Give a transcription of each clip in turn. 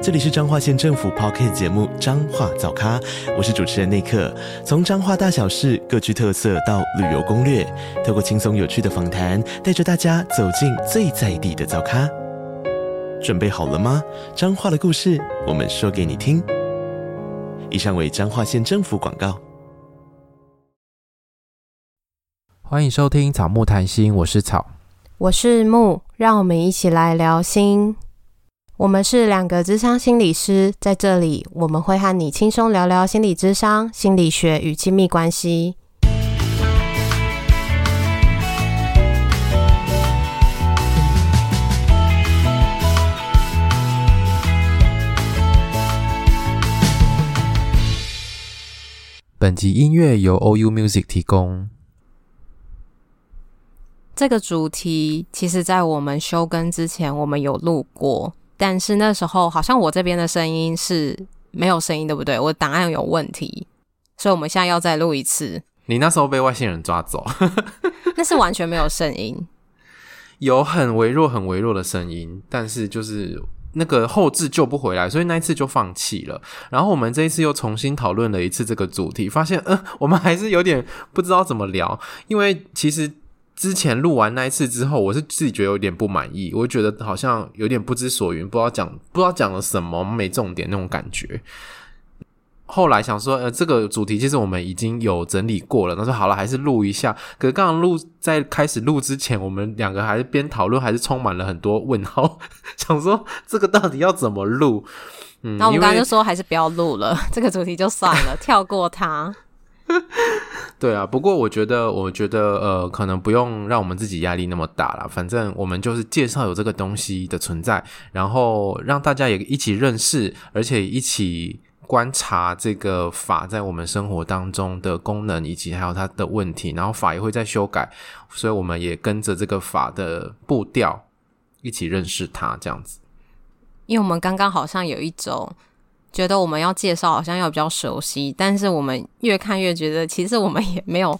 这里是彰化县政府 Podcast 节目《彰化早咖》，我是主持人内克。从彰化大小事各具特色到旅游攻略，透过轻松有趣的访谈，带着大家走进最在地的早咖。准备好了吗？彰化的故事，我们说给你听。以上为彰化县政府广告。欢迎收听草木谈心，我是草，我是木，让我们一起来聊心。我们是两个智商心理师，在这里我们会和你轻松聊聊心理智商、心理学与亲密关系。本集音乐由 OU Music 提供。这个主题其实，在我们休更之前，我们有录过。但是那时候好像我这边的声音是没有声音，对不对？我档案有问题，所以我们现在要再录一次。你那时候被外星人抓走，那是完全没有声音，有很微弱、很微弱的声音，但是就是那个后置救不回来，所以那一次就放弃了。然后我们这一次又重新讨论了一次这个主题，发现，嗯、呃，我们还是有点不知道怎么聊，因为其实。之前录完那一次之后，我是自己觉得有点不满意，我觉得好像有点不知所云，不知道讲不知道讲了什么，没重点那种感觉。后来想说，呃，这个主题其实我们已经有整理过了，那说好了还是录一下。可是刚刚录在开始录之前，我们两个还是边讨论，还是充满了很多问号，想说这个到底要怎么录？嗯，那我们刚刚就说还是不要录了，这个主题就算了，跳过它。对啊，不过我觉得，我觉得，呃，可能不用让我们自己压力那么大啦。反正我们就是介绍有这个东西的存在，然后让大家也一起认识，而且一起观察这个法在我们生活当中的功能，以及还有它的问题。然后法也会在修改，所以我们也跟着这个法的步调一起认识它，这样子。因为我们刚刚好像有一种。觉得我们要介绍好像要比较熟悉，但是我们越看越觉得，其实我们也没有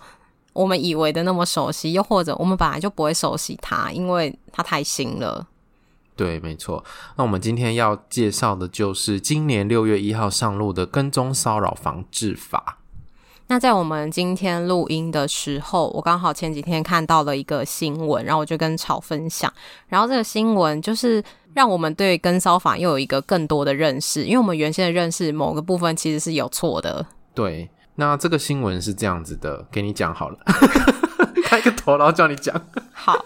我们以为的那么熟悉，又或者我们本来就不会熟悉它，因为它太新了。对，没错。那我们今天要介绍的就是今年六月一号上路的《跟踪骚扰防治法》。那在我们今天录音的时候，我刚好前几天看到了一个新闻，然后我就跟草分享。然后这个新闻就是让我们对跟骚法又有一个更多的认识，因为我们原先的认识某个部分其实是有错的。对，那这个新闻是这样子的，给你讲好了，开个头，然后叫你讲。好。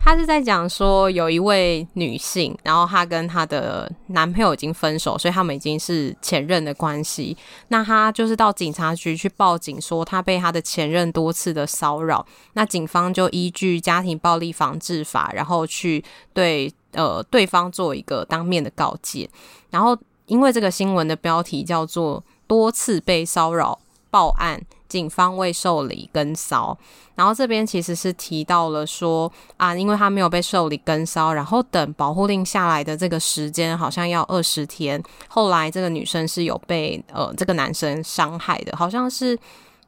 他是在讲说，有一位女性，然后她跟她的男朋友已经分手，所以他们已经是前任的关系。那她就是到警察局去报警，说她被她的前任多次的骚扰。那警方就依据家庭暴力防治法，然后去对呃对方做一个当面的告诫。然后因为这个新闻的标题叫做“多次被骚扰报案”。警方未受理跟骚，然后这边其实是提到了说啊，因为他没有被受理跟骚，然后等保护令下来的这个时间好像要二十天。后来这个女生是有被呃这个男生伤害的，好像是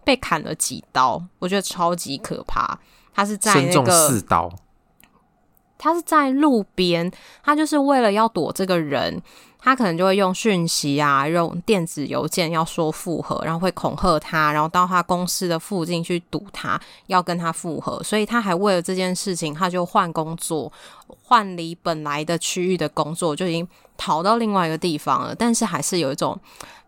被砍了几刀，我觉得超级可怕。他是在那个四刀，他是在路边，他就是为了要躲这个人。他可能就会用讯息啊，用电子邮件要说复合，然后会恐吓他，然后到他公司的附近去堵他，要跟他复合。所以他还为了这件事情，他就换工作，换离本来的区域的工作，就已经逃到另外一个地方了。但是还是有一种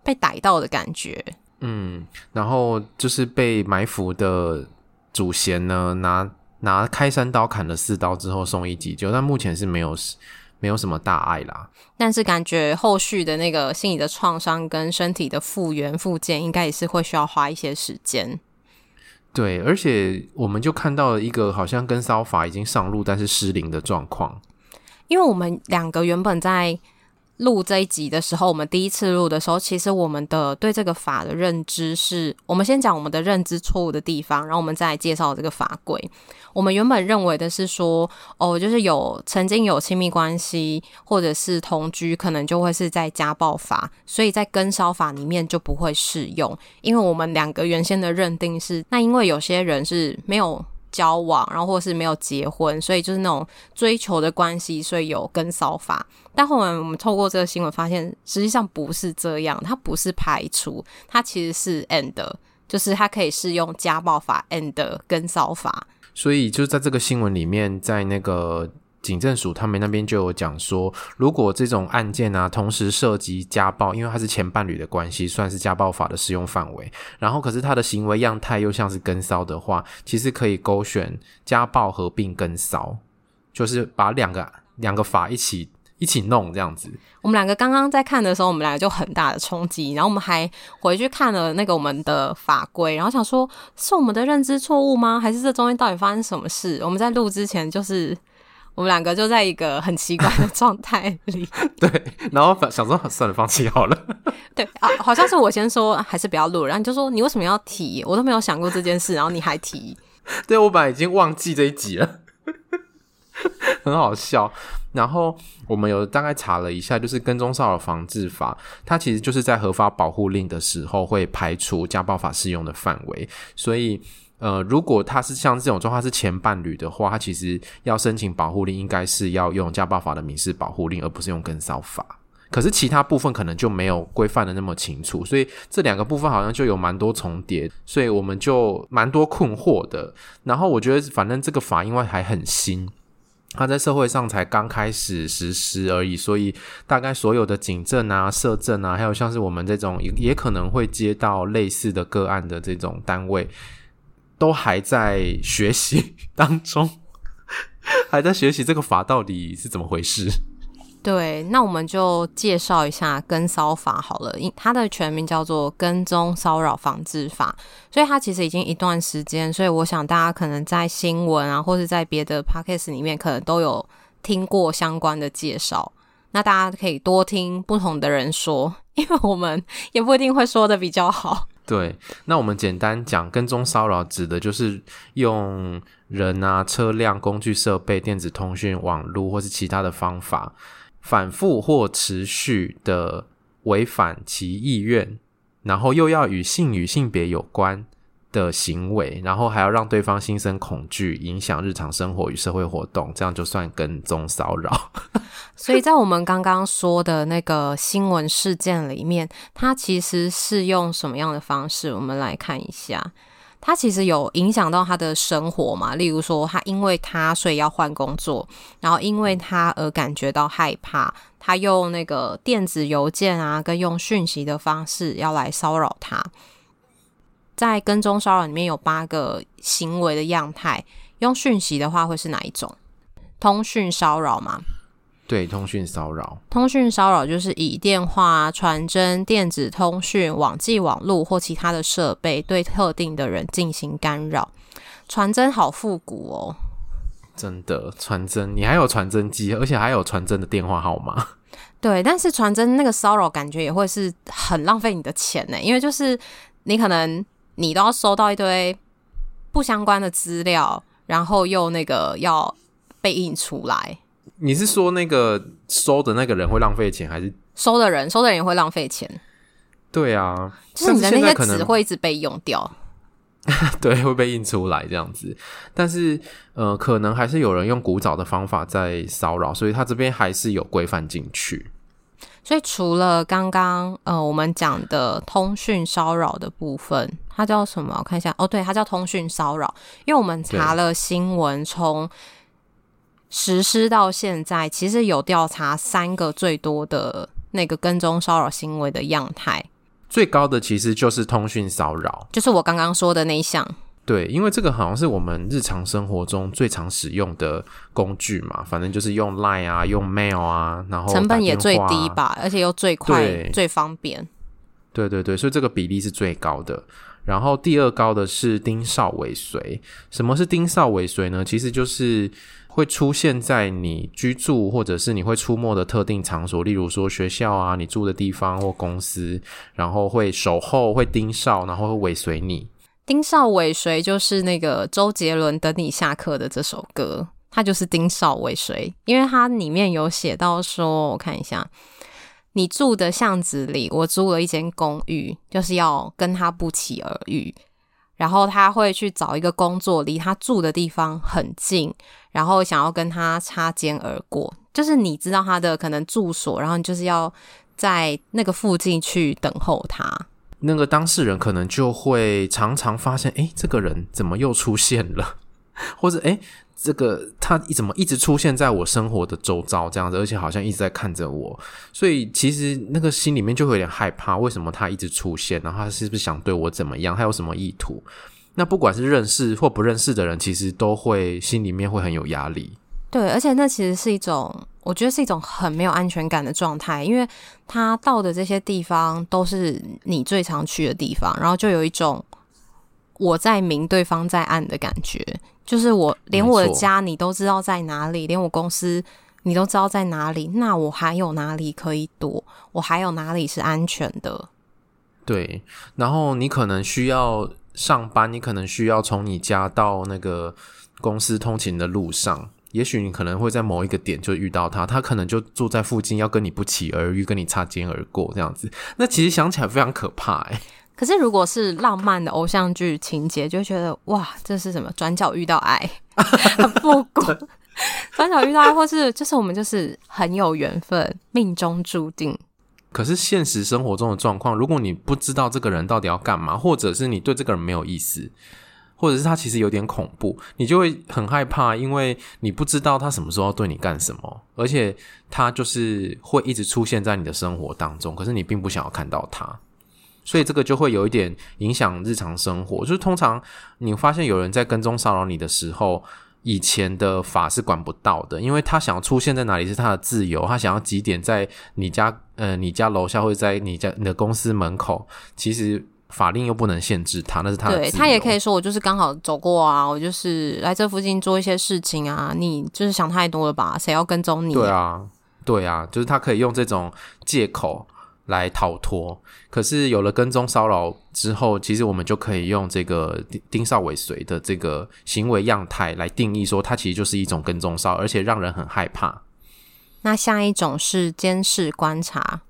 被逮到的感觉。嗯，然后就是被埋伏的主嫌呢，拿拿开山刀砍了四刀之后送医急救，但目前是没有。没有什么大碍啦，但是感觉后续的那个心理的创伤跟身体的复原复健，应该也是会需要花一些时间。对，而且我们就看到了一个好像跟骚法已经上路，但是失灵的状况。因为我们两个原本在录这一集的时候，我们第一次录的时候，其实我们的对这个法的认知是，我们先讲我们的认知错误的地方，然后我们再来介绍这个法规。我们原本认为的是说，哦，就是有曾经有亲密关系或者是同居，可能就会是在家暴法，所以在跟骚法里面就不会适用，因为我们两个原先的认定是，那因为有些人是没有。交往，然后或是没有结婚，所以就是那种追求的关系，所以有跟骚法。但后来我们透过这个新闻发现，实际上不是这样，它不是排除，它其实是 and，就是它可以是用家暴法 and 跟骚法。所以就在这个新闻里面，在那个。警政署他们那边就有讲说，如果这种案件啊，同时涉及家暴，因为他是前伴侣的关系，算是家暴法的适用范围。然后，可是他的行为样态又像是跟骚的话，其实可以勾选家暴合并跟骚，就是把两个两个法一起一起弄这样子。我们两个刚刚在看的时候，我们两个就很大的冲击，然后我们还回去看了那个我们的法规，然后想说，是我们的认知错误吗？还是这中间到底发生什么事？我们在录之前就是。我们两个就在一个很奇怪的状态里，对，然后想说算了，放弃好了。对啊，好像是我先说还是不要录，然后你就说你为什么要提？我都没有想过这件事，然后你还提。对，我本来已经忘记这一集了，很好笑。然后我们有大概查了一下，就是跟踪骚扰防治法，它其实就是在核发保护令的时候会排除家暴法适用的范围，所以。呃，如果他是像这种状况是前伴侣的话，他其实要申请保护令，应该是要用家暴法的民事保护令，而不是用跟骚法。可是其他部分可能就没有规范的那么清楚，所以这两个部分好像就有蛮多重叠，所以我们就蛮多困惑的。然后我觉得，反正这个法因为还很新，它在社会上才刚开始实施而已，所以大概所有的警政啊、社政啊，还有像是我们这种也也可能会接到类似的个案的这种单位。都还在学习 当中，还在学习这个法到底是怎么回事。对，那我们就介绍一下跟骚法好了，因它的全名叫做《跟踪骚扰防治法》，所以它其实已经一段时间，所以我想大家可能在新闻啊，或者在别的 podcast 里面，可能都有听过相关的介绍。那大家可以多听不同的人说，因为我们也不一定会说的比较好。对，那我们简单讲，跟踪骚扰指的就是用人啊、车辆、工具、设备、电子通讯、网络或是其他的方法，反复或持续的违反其意愿，然后又要与性与性别有关的行为，然后还要让对方心生恐惧，影响日常生活与社会活动，这样就算跟踪骚扰。所以在我们刚刚说的那个新闻事件里面，它其实是用什么样的方式？我们来看一下，它其实有影响到他的生活嘛？例如说，他因为他所以要换工作，然后因为他而感觉到害怕，他用那个电子邮件啊，跟用讯息的方式要来骚扰他。在跟踪骚扰里面有八个行为的样态，用讯息的话会是哪一种？通讯骚扰吗？对，通讯骚扰。通讯骚扰就是以电话、传真、电子通讯、网际网络或其他的设备对特定的人进行干扰。传真好复古哦，真的传真，你还有传真机，而且还有传真的电话号码。对，但是传真那个骚扰感觉也会是很浪费你的钱呢，因为就是你可能。你都要收到一堆不相关的资料，然后又那个要被印出来。你是说那个收的那个人会浪费钱，还是收的人？收的人也会浪费钱。对啊，就是你的那些纸会一直被用掉。对，会被印出来这样子。但是呃，可能还是有人用古早的方法在骚扰，所以他这边还是有规范进去。所以除了刚刚呃我们讲的通讯骚扰的部分，它叫什么？我看一下哦，对，它叫通讯骚扰。因为我们查了新闻，从实施到现在，其实有调查三个最多的那个跟踪骚扰行为的样态，最高的其实就是通讯骚扰，就是我刚刚说的那一项。对，因为这个好像是我们日常生活中最常使用的工具嘛，反正就是用 Line 啊，用 Mail 啊，然后成本也最低吧，而且又最快、最方便。对对对，所以这个比例是最高的。然后第二高的是盯梢尾随。什么是盯梢尾随呢？其实就是会出现在你居住或者是你会出没的特定场所，例如说学校啊，你住的地方或公司，然后会守候、会盯梢，然后会尾随你。丁少尾随就是那个周杰伦《等你下课》的这首歌，他就是丁少尾随，因为它里面有写到说，我看一下，你住的巷子里，我租了一间公寓，就是要跟他不期而遇。然后他会去找一个工作，离他住的地方很近，然后想要跟他擦肩而过。就是你知道他的可能住所，然后你就是要在那个附近去等候他。那个当事人可能就会常常发现，诶，这个人怎么又出现了？或者，诶。这个他怎么一直出现在我生活的周遭这样子，而且好像一直在看着我，所以其实那个心里面就会有点害怕，为什么他一直出现？然后他是不是想对我怎么样？他有什么意图？那不管是认识或不认识的人，其实都会心里面会很有压力。对，而且那其实是一种，我觉得是一种很没有安全感的状态，因为他到的这些地方都是你最常去的地方，然后就有一种我在明，对方在暗的感觉。就是我连我的家你都知道在哪里，连我公司你都知道在哪里，那我还有哪里可以躲？我还有哪里是安全的？对，然后你可能需要上班，你可能需要从你家到那个公司通勤的路上，也许你可能会在某一个点就遇到他，他可能就住在附近，要跟你不期而遇，跟你擦肩而过这样子。那其实想起来非常可怕欸。可是，如果是浪漫的偶像剧情节，就觉得哇，这是什么？转角遇到爱，很复古。转角遇到爱，或是就是我们就是很有缘分，命中注定。可是现实生活中的状况，如果你不知道这个人到底要干嘛，或者是你对这个人没有意思，或者是他其实有点恐怖，你就会很害怕，因为你不知道他什么时候要对你干什么，而且他就是会一直出现在你的生活当中，可是你并不想要看到他。所以这个就会有一点影响日常生活。就是通常你发现有人在跟踪骚扰你的时候，以前的法是管不到的，因为他想要出现在哪里是他的自由，他想要几点在你家呃你家楼下或者在你家你的公司门口，其实法令又不能限制他，那是他的。对，他也可以说我就是刚好走过啊，我就是来这附近做一些事情啊，你就是想太多了吧？谁要跟踪你啊？对啊，对啊，就是他可以用这种借口。来逃脱，可是有了跟踪骚扰之后，其实我们就可以用这个盯梢尾随的这个行为样态来定义，说它其实就是一种跟踪骚扰，而且让人很害怕。那下一种是监视观察。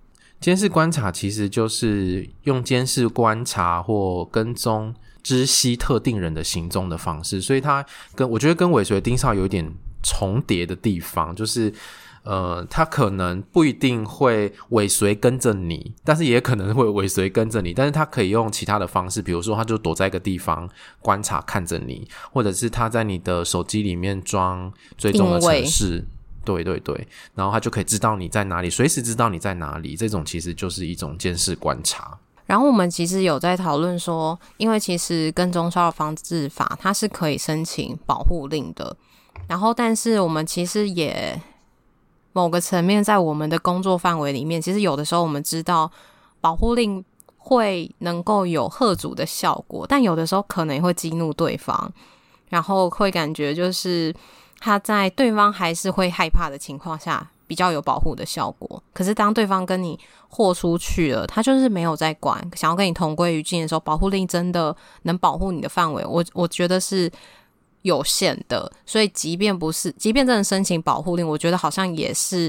监视观察其实就是用监视观察或跟踪知悉特定人的行踪的方式，所以它跟我觉得跟尾随盯梢有点重叠的地方，就是。呃，他可能不一定会尾随跟着你，但是也可能会尾随跟着你。但是他可以用其他的方式，比如说，他就躲在一个地方观察看着你，或者是他在你的手机里面装追踪的程式，对对对，然后他就可以知道你在哪里，随时知道你在哪里。这种其实就是一种监视观察。然后我们其实有在讨论说，因为其实跟踪骚扰防治法它是可以申请保护令的，然后但是我们其实也。某个层面，在我们的工作范围里面，其实有的时候我们知道保护令会能够有吓阻的效果，但有的时候可能也会激怒对方，然后会感觉就是他在对方还是会害怕的情况下比较有保护的效果。可是当对方跟你豁出去了，他就是没有在管，想要跟你同归于尽的时候，保护令真的能保护你的范围，我我觉得是。有限的，所以即便不是，即便真的申请保护令，我觉得好像也是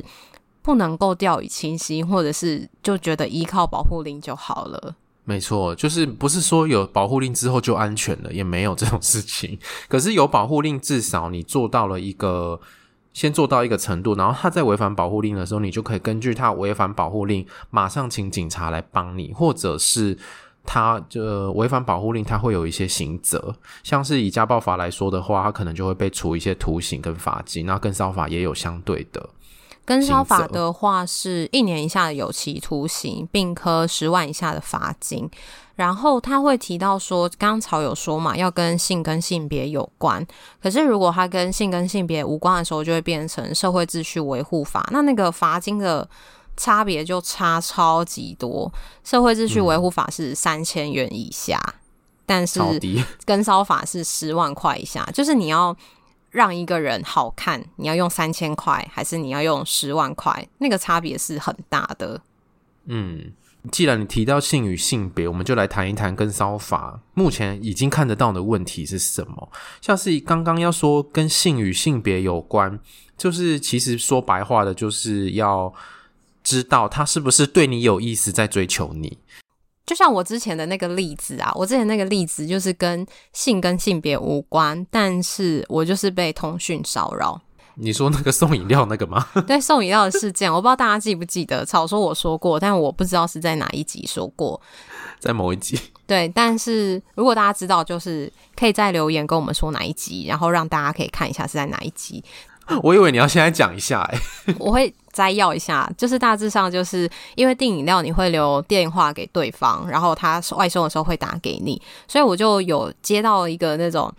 不能够掉以轻心，或者是就觉得依靠保护令就好了。没错，就是不是说有保护令之后就安全了，也没有这种事情。可是有保护令，至少你做到了一个，先做到一个程度，然后他在违反保护令的时候，你就可以根据他违反保护令，马上请警察来帮你，或者是。他就违反保护令，他会有一些刑责，像是以家暴法来说的话，他可能就会被处一些徒刑跟罚金。那跟骚法也有相对的，跟骚法的话是一年以下的有期徒刑，并科十万以下的罚金。然后他会提到说，刚刚曹有说嘛，要跟性跟性别有关。可是如果他跟性跟性别无关的时候，就会变成社会秩序维护法。那那个罚金的。差别就差超级多，社会秩序维护法是三千元以下，嗯、但是跟骚法是十万块以下，就是你要让一个人好看，你要用三千块，还是你要用十万块？那个差别是很大的。嗯，既然你提到性与性别，我们就来谈一谈跟骚法目前已经看得到的问题是什么？像是刚刚要说跟性与性别有关，就是其实说白话的，就是要知道他是不是对你有意思，在追求你。就像我之前的那个例子啊，我之前那个例子就是跟性跟性别无关，但是我就是被通讯骚扰。你说那个送饮料那个吗？对，送饮料的事件，我不知道大家记不记得。草说我说过，但我不知道是在哪一集说过，在某一集。对，但是如果大家知道，就是可以在留言跟我们说哪一集，然后让大家可以看一下是在哪一集。我以为你要现在讲一下，欸，哎，我会摘要一下，就是大致上就是因为订饮料你会留电话给对方，然后他外送的时候会打给你，所以我就有接到一个那种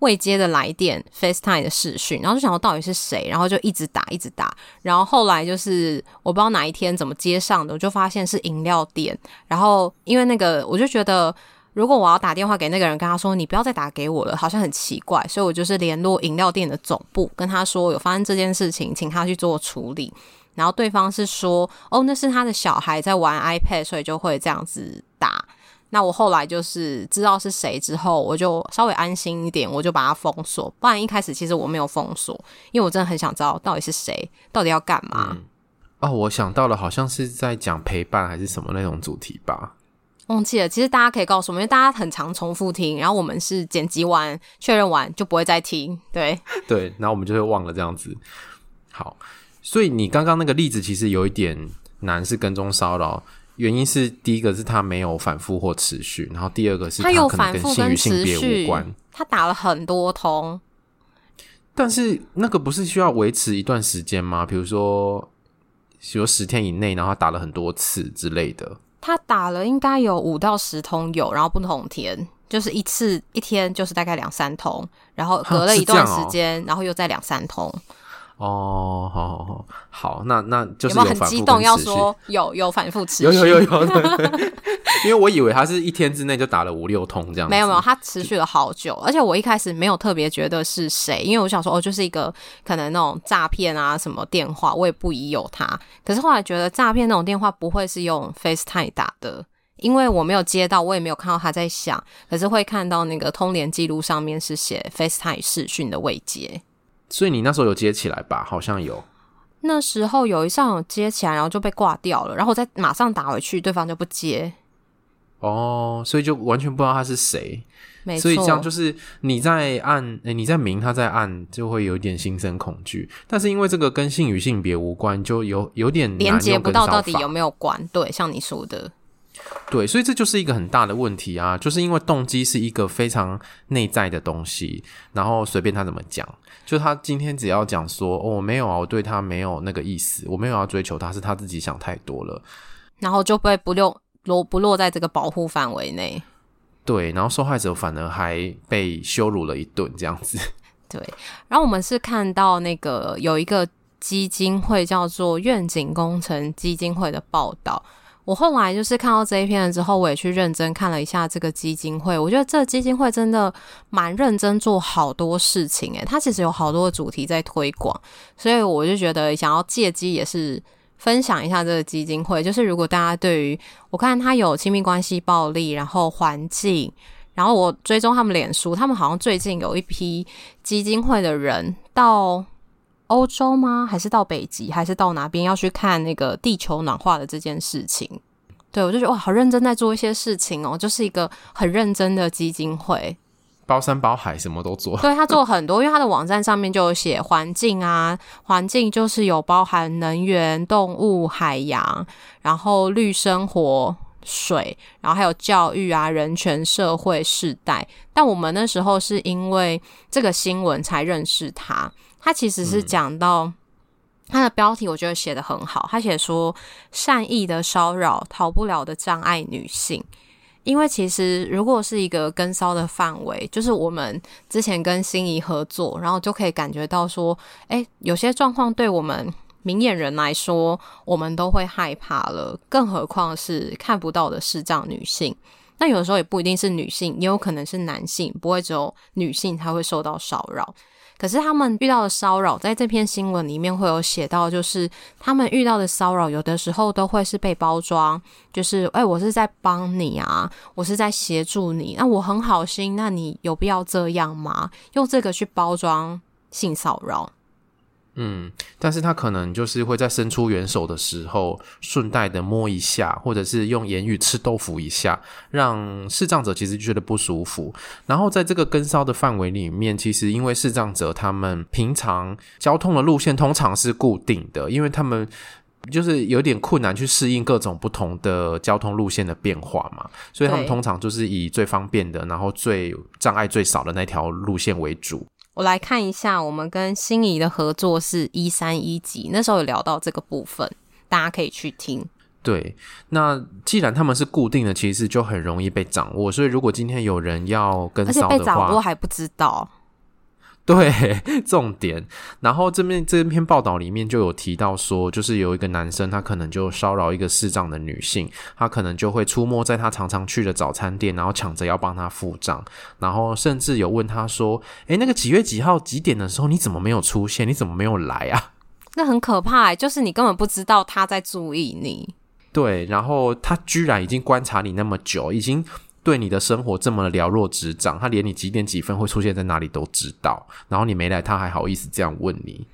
未接的来电，FaceTime 的视讯，然后就想说到底是谁，然后就一直打一直打，然后后来就是我不知道哪一天怎么接上的，我就发现是饮料店，然后因为那个我就觉得。如果我要打电话给那个人，跟他说你不要再打给我了，好像很奇怪，所以我就是联络饮料店的总部，跟他说有发生这件事情，请他去做处理。然后对方是说，哦，那是他的小孩在玩 iPad，所以就会这样子打。那我后来就是知道是谁之后，我就稍微安心一点，我就把它封锁。不然一开始其实我没有封锁，因为我真的很想知道到底是谁，到底要干嘛。哦，我想到了，好像是在讲陪伴还是什么那种主题吧。忘记了，其实大家可以告诉我们，因为大家很常重复听，然后我们是剪辑完确认完就不会再听，对 对，然后我们就会忘了这样子。好，所以你刚刚那个例子其实有一点难，是跟踪骚扰，原因是第一个是他没有反复或持续，然后第二个是他可能跟性与性别无关，他打了很多通，但是那个不是需要维持一段时间吗？比如说，比如十天以内，然后他打了很多次之类的。他打了应该有五到十通有，然后不同天，就是一次一天就是大概两三通，然后隔了一段时间，哦、然后又再两三通。哦，好好好，好，那那就是有，有没有很激动要说有有反复持续？有有有有，因为我以为他是一天之内就打了五六通这样子，没有没有，他持续了好久，而且我一开始没有特别觉得是谁，因为我想说哦，就是一个可能那种诈骗啊什么电话，我也不疑有他。可是后来觉得诈骗那种电话不会是用 FaceTime 打的，因为我没有接到，我也没有看到他在响，可是会看到那个通联记录上面是写 FaceTime 视讯的未接。所以你那时候有接起来吧？好像有。那时候有一上有接起来，然后就被挂掉了，然后我再马上打回去，对方就不接。哦，所以就完全不知道他是谁。没错。所以这样就是你在按，诶，你在明，他在暗，就会有一点心生恐惧。但是因为这个跟性与性别无关，就有有点连接不到到底有没有关。对，像你说的。对，所以这就是一个很大的问题啊！就是因为动机是一个非常内在的东西，然后随便他怎么讲，就他今天只要讲说，哦，没有啊，我对他没有那个意思，我没有要追求他，是他自己想太多了，然后就被不落落不落在这个保护范围内。对，然后受害者反而还被羞辱了一顿，这样子。对，然后我们是看到那个有一个基金会叫做愿景工程基金会的报道。我后来就是看到这一篇了之后，我也去认真看了一下这个基金会。我觉得这基金会真的蛮认真做好多事情，诶，它其实有好多主题在推广，所以我就觉得想要借机也是分享一下这个基金会。就是如果大家对于我看它有亲密关系暴力，然后环境，然后我追踪他们脸书，他们好像最近有一批基金会的人到。欧洲吗？还是到北极？还是到哪边要去看那个地球暖化的这件事情？对，我就觉得哇，好认真在做一些事情哦，就是一个很认真的基金会，包山包海什么都做。对，他做很多，因为他的网站上面就有写环境啊，环境就是有包含能源、动物、海洋，然后绿生活、水，然后还有教育啊、人权、社会、世代。但我们那时候是因为这个新闻才认识他。他其实是讲到他的标题，我觉得写得很好。他写说，善意的骚扰，逃不了的障碍，女性。因为其实如果是一个跟骚的范围，就是我们之前跟心仪合作，然后就可以感觉到说，诶，有些状况对我们明眼人来说，我们都会害怕了，更何况是看不到的视障女性。那有的时候也不一定是女性，也有可能是男性，不会只有女性才会受到骚扰。可是他们遇到的骚扰，在这篇新闻里面会有写到，就是他们遇到的骚扰，有的时候都会是被包装，就是哎、我是在帮你啊，我是在协助你，那我很好心，那你有必要这样吗？用这个去包装性骚扰。嗯，但是他可能就是会在伸出援手的时候，顺带的摸一下，或者是用言语吃豆腐一下，让视障者其实觉得不舒服。然后在这个跟梢的范围里面，其实因为视障者他们平常交通的路线通常是固定的，因为他们就是有点困难去适应各种不同的交通路线的变化嘛，所以他们通常就是以最方便的，然后最障碍最少的那条路线为主。我来看一下，我们跟心仪的合作是一三一集，那时候有聊到这个部分，大家可以去听。对，那既然他们是固定的，其实就很容易被掌握。所以如果今天有人要跟骚的话，而且被掌握还不知道。对，重点。然后这边这篇报道里面就有提到说，就是有一个男生，他可能就骚扰一个视障的女性，他可能就会出没在他常常去的早餐店，然后抢着要帮他付账，然后甚至有问他说：“诶，那个几月几号几点的时候，你怎么没有出现？你怎么没有来啊？” 那很可怕，就是你根本不知道他在注意你。对，然后他居然已经观察你那么久，已经。对你的生活这么了若指掌，他连你几点几分会出现在哪里都知道，然后你没来，他还好意思这样问你。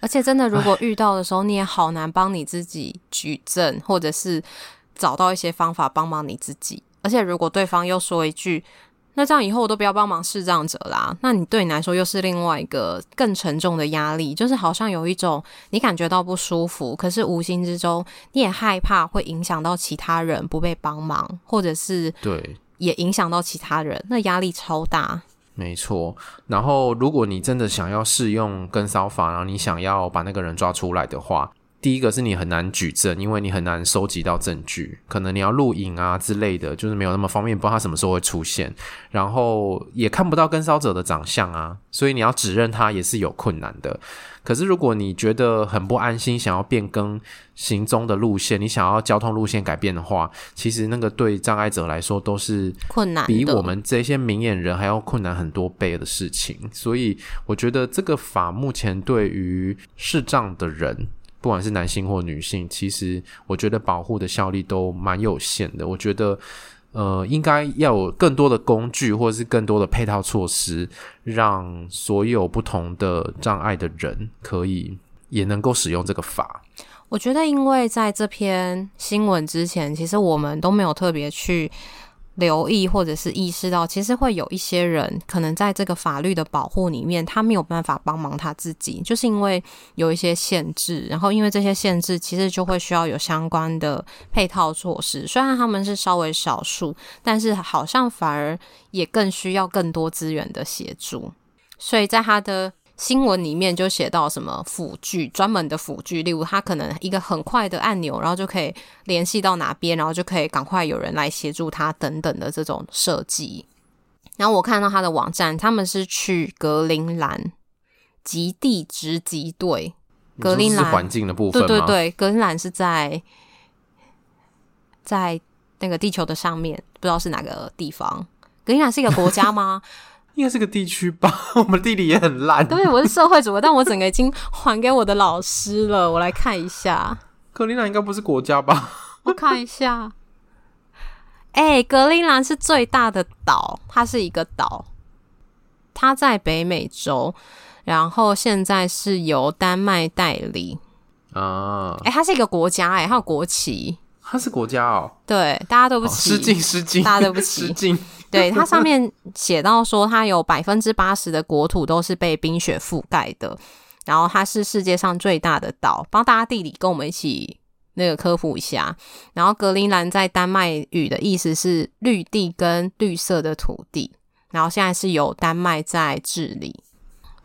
而且真的，如果遇到的时候，你也好难帮你自己举证，或者是找到一些方法帮忙你自己。而且如果对方又说一句，那这样以后我都不要帮忙视障者啦，那你对你来说又是另外一个更沉重的压力，就是好像有一种你感觉到不舒服，可是无形之中你也害怕会影响到其他人不被帮忙，或者是对。也影响到其他人，那压力超大。没错，然后如果你真的想要试用跟骚法，然后你想要把那个人抓出来的话，第一个是你很难举证，因为你很难收集到证据，可能你要录影啊之类的，就是没有那么方便，不知道他什么时候会出现，然后也看不到跟骚者的长相啊，所以你要指认他也是有困难的。可是，如果你觉得很不安心，想要变更行踪的路线，你想要交通路线改变的话，其实那个对障碍者来说都是困难，比我们这些明眼人还要困难很多倍的事情。所以，我觉得这个法目前对于视障的人，不管是男性或女性，其实我觉得保护的效力都蛮有限的。我觉得。呃，应该要有更多的工具，或者是更多的配套措施，让所有不同的障碍的人可以也能够使用这个法。我觉得，因为在这篇新闻之前，其实我们都没有特别去。留意或者是意识到，其实会有一些人可能在这个法律的保护里面，他没有办法帮忙他自己，就是因为有一些限制。然后因为这些限制，其实就会需要有相关的配套措施。虽然他们是稍微少数，但是好像反而也更需要更多资源的协助。所以在他的。新闻里面就写到什么辅具，专门的辅具，例如他可能一个很快的按钮，然后就可以联系到哪边，然后就可以赶快有人来协助他等等的这种设计。然后我看到他的网站，他们是去格陵兰极地直击队，格陵兰环境的部分，对对对，格陵兰是在在那个地球的上面，不知道是哪个地方。格陵兰是一个国家吗？应该是个地区吧，我们地理也很烂。对，我是社会主义，但我整个已经还给我的老师了。我来看一下，格陵兰应该不是国家吧？我看一下，哎、欸，格陵兰是最大的岛，它是一个岛，它在北美洲，然后现在是由丹麦代理啊。哎、欸，它是一个国家、欸，哎，它有国旗，它是国家哦。对，大家对不起，失敬失敬，大家对不起，失敬。对，它上面写到说，它有百分之八十的国土都是被冰雪覆盖的，然后它是世界上最大的岛。帮大家地理跟我们一起那个科普一下。然后格陵兰在丹麦语的意思是绿地跟绿色的土地，然后现在是由丹麦在治理。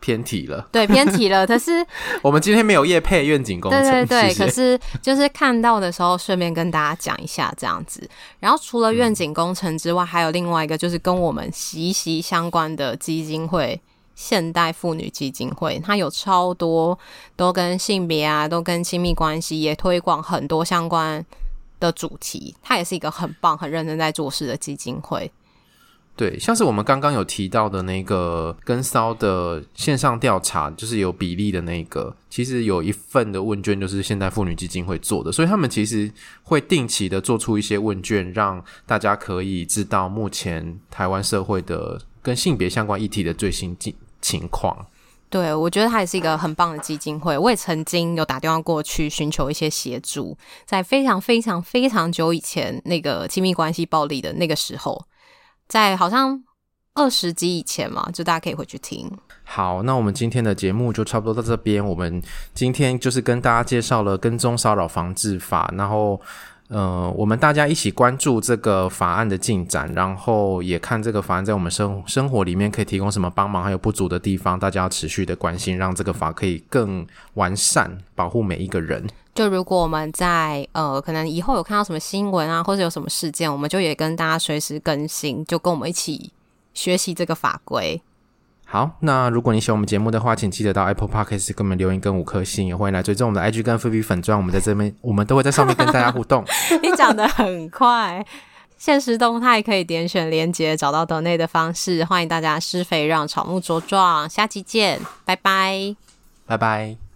偏题了，对，偏题了。可是 我们今天没有夜配愿景工程，对对对。谢谢。可是就是看到的时候，顺便跟大家讲一下这样子。然后除了愿景工程之外，嗯，还有另外一个就是跟我们息息相关的基金会——现代妇女基金会。它有超多都跟性别啊，都跟亲密关系，也推广很多相关的主题。它也是一个很棒、很认真在做事的基金会。对，像是我们刚刚有提到的那个跟骚的线上调查，就是有比例的那个，其实有一份的问卷就是现代妇女基金会做的，所以他们其实会定期的做出一些问卷，让大家可以知道目前台湾社会的跟性别相关议题的最新情情况。对，我觉得它也是一个很棒的基金会。我也曾经有打电话过去寻求一些协助，在非常非常非常久以前，那个亲密关系暴力的那个时候。在好像二十集以前嘛，就大家可以回去听。好，那我们今天的节目就差不多到这边。我们今天就是跟大家介绍了跟踪骚扰防治法，然后呃，我们大家一起关注这个法案的进展，然后也看这个法案在我们生生活里面可以提供什么帮忙，还有不足的地方，大家要持续的关心，让这个法可以更完善，保护每一个人。就如果我们在呃，可能以后有看到什么新闻啊，或者有什么事件，我们就也跟大家随时更新，就跟我们一起学习这个法规。好，那如果你喜欢我们节目的话，请记得到 Apple Podcast 给我们留言跟五颗星，也欢迎来追踪我们的 IG 跟 FB 粉钻，我们在这边，我们都会在上面跟大家互动。你讲得很快，现实动态可以点选连接找到抖内的方式，欢迎大家施肥让草木茁壮，下期见，拜拜，拜拜。